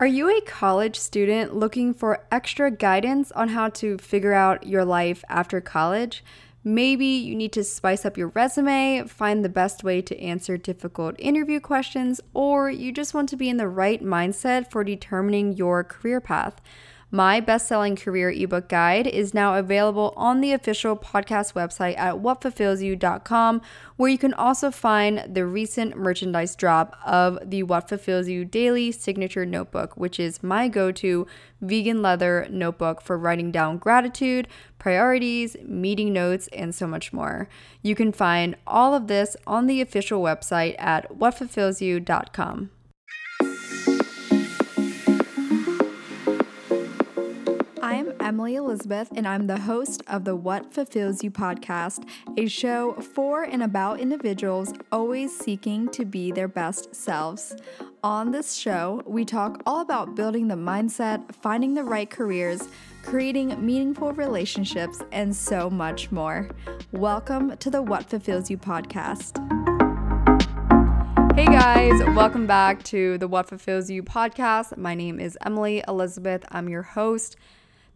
Are you a college student looking for extra guidance on how to figure out your life after college? Maybe you need to spice up your resume, find the best way to answer difficult interview questions, or you just want to be in the right mindset for determining your career path. My best selling career ebook guide is now available on the official podcast website at whatfulfillsyou.com, where you can also find the recent merchandise drop of the What Fulfills You Daily Signature Notebook, which is my go to vegan leather notebook for writing down gratitude, priorities, meeting notes, and so much more. You can find all of this on the official website at whatfulfillsyou.com. Emily Elizabeth, and I'm the host of the What Fulfills You podcast, a show for and about individuals always seeking to be their best selves. On this show, we talk all about building the mindset, finding the right careers, creating meaningful relationships, and so much more. Welcome to the What Fulfills You podcast. Hey guys, welcome back to the What Fulfills You podcast. My name is Emily Elizabeth. I'm your host.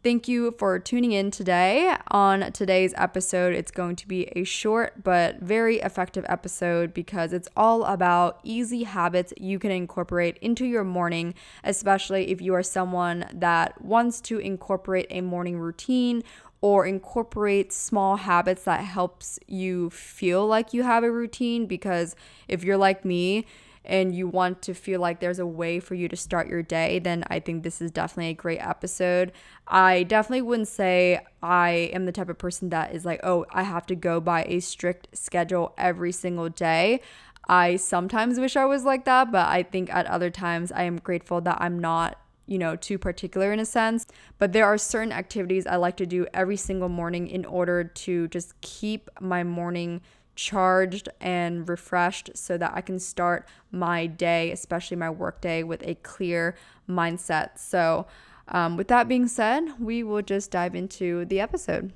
Thank you for tuning in today. On today's episode, it's going to be a short but very effective episode because it's all about easy habits you can incorporate into your morning, especially if you are someone that wants to incorporate a morning routine or incorporate small habits that helps you feel like you have a routine because if you're like me, and you want to feel like there's a way for you to start your day, then I think this is definitely a great episode. I definitely wouldn't say I am the type of person that is like, oh, I have to go by a strict schedule every single day. I sometimes wish I was like that, but I think at other times I am grateful that I'm not you know, too particular in a sense. But there are certain activities I like to do every single morning in order to just keep my morning charged and refreshed so that I can start my day, especially my work day, with a clear mindset. So, um, with that being said, we will just dive into the episode.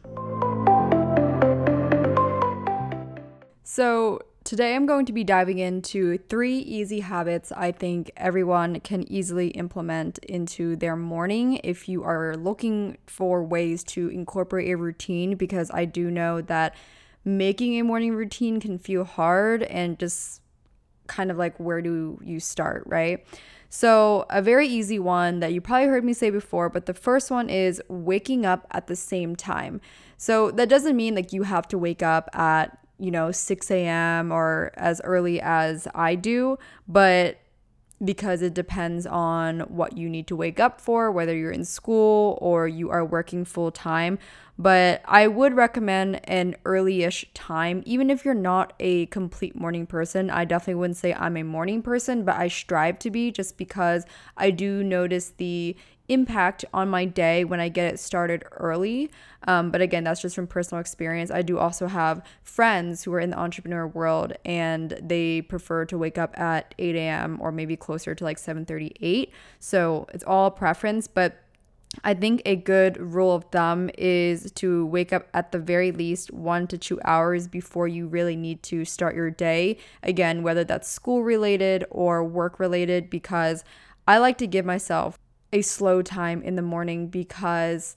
So, today I'm going to be diving into three easy habits I think everyone can easily implement into their morning if you are looking for ways to incorporate a routine, because I do know that making a morning routine can feel hard and just kind of like where do you start, right? So, a very easy one that you probably heard me say before, but the first one is waking up at the same time. So, that doesn't mean like you have to wake up at, you know, 6 a.m. or as early as I do, but because it depends on what you need to wake up for, whether you're in school or you are working full time. But I would recommend an early ish time, even if you're not a complete morning person. I definitely wouldn't say I'm a morning person, but I strive to be just because I do notice the impact on my day when I get it started early. Um, but again, that's just from personal experience. I do also have friends who are in the entrepreneur world and they prefer to wake up at 8 a.m. or maybe closer to like 7:38. So it's all preference, but I think a good rule of thumb is to wake up at the very least one to two hours before you really need to start your day. Again, whether that's school related or work related, because I like to give myself a slow time in the morning because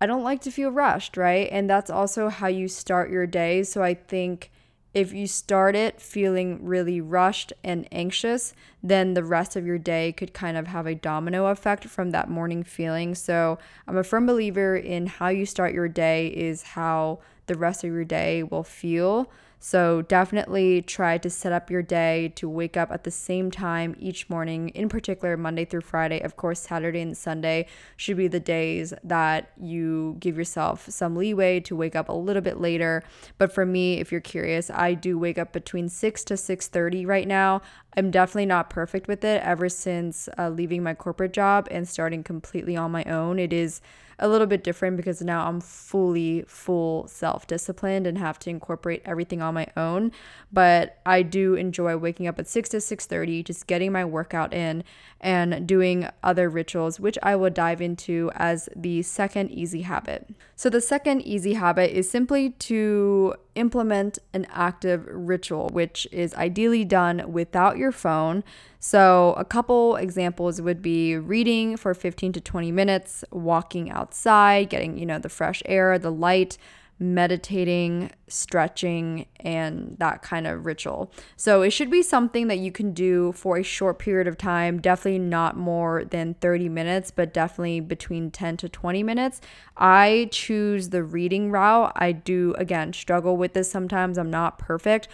I don't like to feel rushed, right? And that's also how you start your day. So I think if you start it feeling really rushed and anxious, then the rest of your day could kind of have a domino effect from that morning feeling. So I'm a firm believer in how you start your day is how the rest of your day will feel. So definitely try to set up your day to wake up at the same time each morning, in particular Monday through Friday. Of course, Saturday and Sunday should be the days that you give yourself some leeway to wake up a little bit later. But for me, if you're curious, I do wake up between 6 to 6:30 right now. I'm definitely not perfect with it ever since uh, leaving my corporate job and starting completely on my own. It is a little bit different because now I'm fully full self-disciplined and have to incorporate everything on my own. But I do enjoy waking up at 6 to 6:30, just getting my workout in and doing other rituals, which I will dive into as the second easy habit. So the second easy habit is simply to implement an active ritual, which is ideally done without your phone. So, a couple examples would be reading for 15 to 20 minutes, walking outside, getting, you know, the fresh air, the light, meditating, stretching, and that kind of ritual. So it should be something that you can do for a short period of time, definitely not more than 30 minutes, but definitely between 10 to 20 minutes. I choose the reading route. I do, again, struggle with this sometimes. I'm not perfect,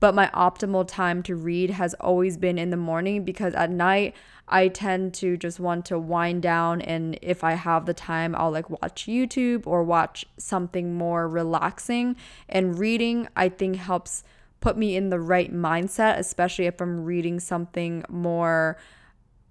but my optimal time to read has always been in the morning because at night, I tend to just want to wind down and if I have the time I'll like watch YouTube or watch something more relaxing. And reading I think helps put me in the right mindset especially if I'm reading something more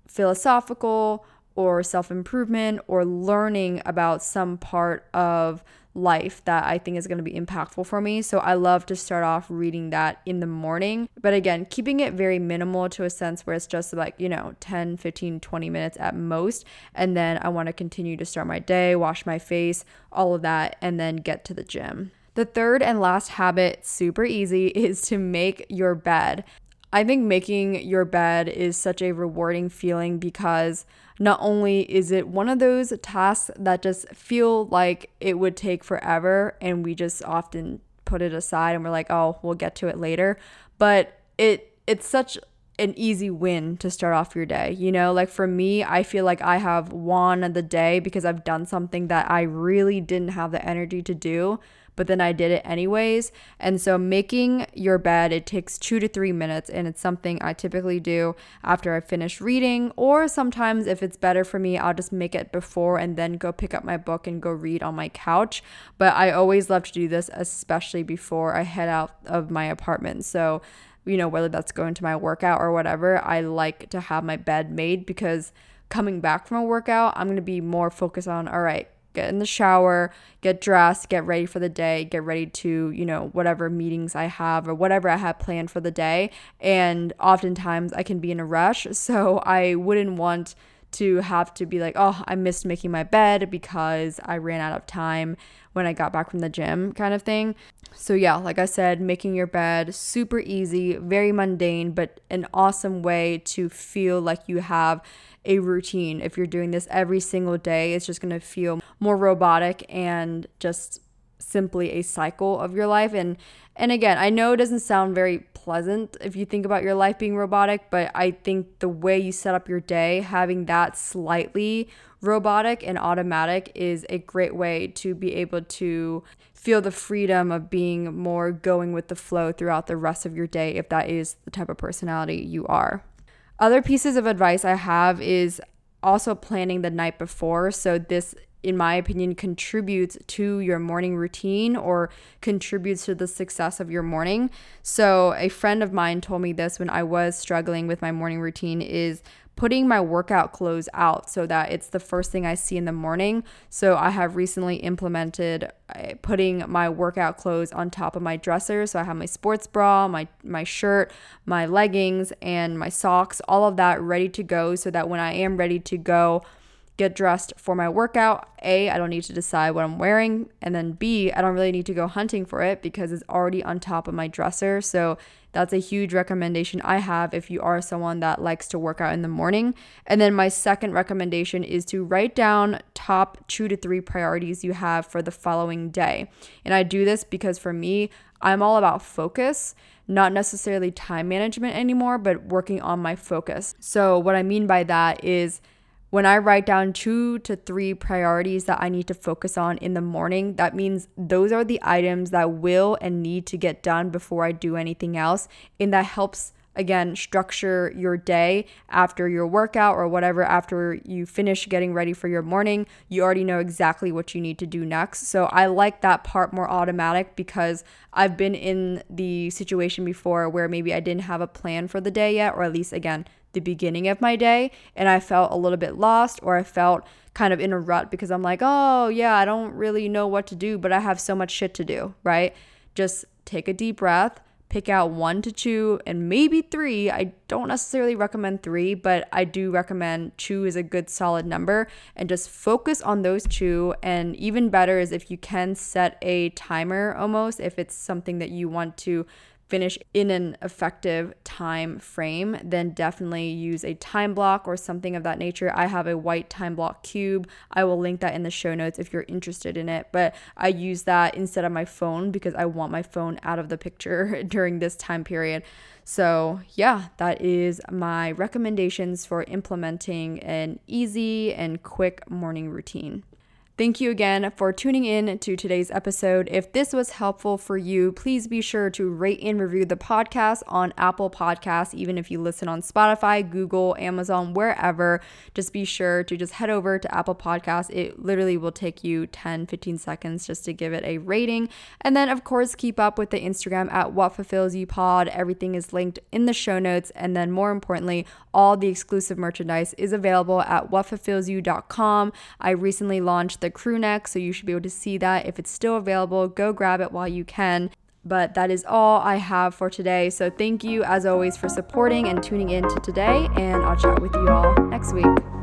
philosophical or self-improvement or learning about some part of life that I think is going to be impactful for me. So I love to start off reading that in the morning. But again, keeping it very minimal to a sense where it's just like, you know, 10, 15, 20 minutes at most. And then I want to continue to start my day, wash my face, all of that, and then get to the gym. The third and last habit, super easy, is to make your bed. I think making your bed is such a rewarding feeling because not only is it one of those tasks that just feel like it would take forever and we just often put it aside and we're like, "Oh, we'll get to it later." But it it's such an easy win to start off your day. You know, like for me, I feel like I have won the day because I've done something that I really didn't have the energy to do but then I did it anyways. And so making your bed, it takes two to three minutes, and it's something I typically do after I finish reading, or sometimes if it's better for me, I'll just make it before and then go pick up my book and go read on my couch. But I always love to do this, especially before I head out of my apartment. So you know, whether that's going to my workout or whatever, I like to have my bed made because coming back from a workout, I'm going to be more focused on, all right, get in the shower, get dressed, get ready for the day, get ready to, you know, whatever meetings I have or whatever I have planned for the day. And oftentimes I can be in a rush. So I wouldn't want to have to be like, oh, I missed making my bed because I ran out of time when I got back from the gym, kind of thing. So, yeah, like I said, making your bed super easy, very mundane, but an awesome way to feel like you have a routine. If you're doing this every single day, it's just to feel more robotic and just simply a cycle of your life and and again, I know it doesn't sound very pleasant if you think about your life being robotic, but I think the way you set up your day, having that slightly robotic and automatic is a great way to be able to feel the freedom of being more going with the flow throughout the rest of your day if that is the type of personality you are. Other pieces of advice I have is also planning the night before. So, this, in my opinion, contributes to your morning routine or contributes to the success of your morning. So, a friend of mine told me this when I was struggling with my morning routine is putting my workout clothes out so that it's the first thing I see in the morning. So I have recently implemented uh, putting my workout clothes on top of my dresser. So I have my sports bra, my my shirt, my leggings and my socks, all of that ready to go so that when I am ready to go get dressed for my workout, A, I don't need to decide what I'm wearing, and then B, I don't really need to go hunting for it because it's already on top of my dresser. So that's a huge recommendation I have if you are someone that likes to work out in the morning. And then my second recommendation is to write down top two to three priorities you have for the following day. And I do this because for me, I'm all about focus not necessarily time management anymore, but working on my focus. So, what I mean by that is when I write down two to three priorities that I need to focus on in the morning, that means those are the items that will and need to get done before I do anything else. And that helps, again, structure your day after your workout or whatever, after you finish getting ready for your morning. You already know exactly what you need to do next. So I like that part more automatic because I've been in the situation before where maybe I didn't have a plan for the day yet, or at least, again, the beginning of my day and I felt a little bit lost or I felt kind of in a rut because I'm like, oh, yeah, I don't really know what to do, but I have so much shit to do, right? Just take a deep breath, pick out one to two and maybe three. I don't necessarily recommend three, but I do recommend two is a good solid number and just focus on those two. And even better is if you can set a timer almost, if it's something that you want to finish in an effective time frame, then definitely use a time block or something of that nature. I have a white time block cube. I will link that in the show notes if you're interested in it, but I use that instead of my phone because I want my phone out of the picture during this time period. So, yeah, that is my recommendations for implementing an easy and quick morning routine. Thank you again for tuning in to today's episode. If this was helpful for you, please be sure to rate and review the podcast on Apple Podcasts, even if you listen on Spotify, Google, Amazon, wherever. Just be sure to just head over to Apple Podcasts. It literally will take you 10, 15 seconds just to give it a rating. And then, of course, keep up with the Instagram at What Fulfills You Pod. Everything is linked in the show notes. And then, more importantly, all the exclusive merchandise is available at whatfulfillsyou.com. I recently launched the the crew neck, so you should be able to see that. If it's still available, go grab it while you can. But that is all I have for today. So thank you as always for supporting and tuning in to today, and I'll chat with you all next week.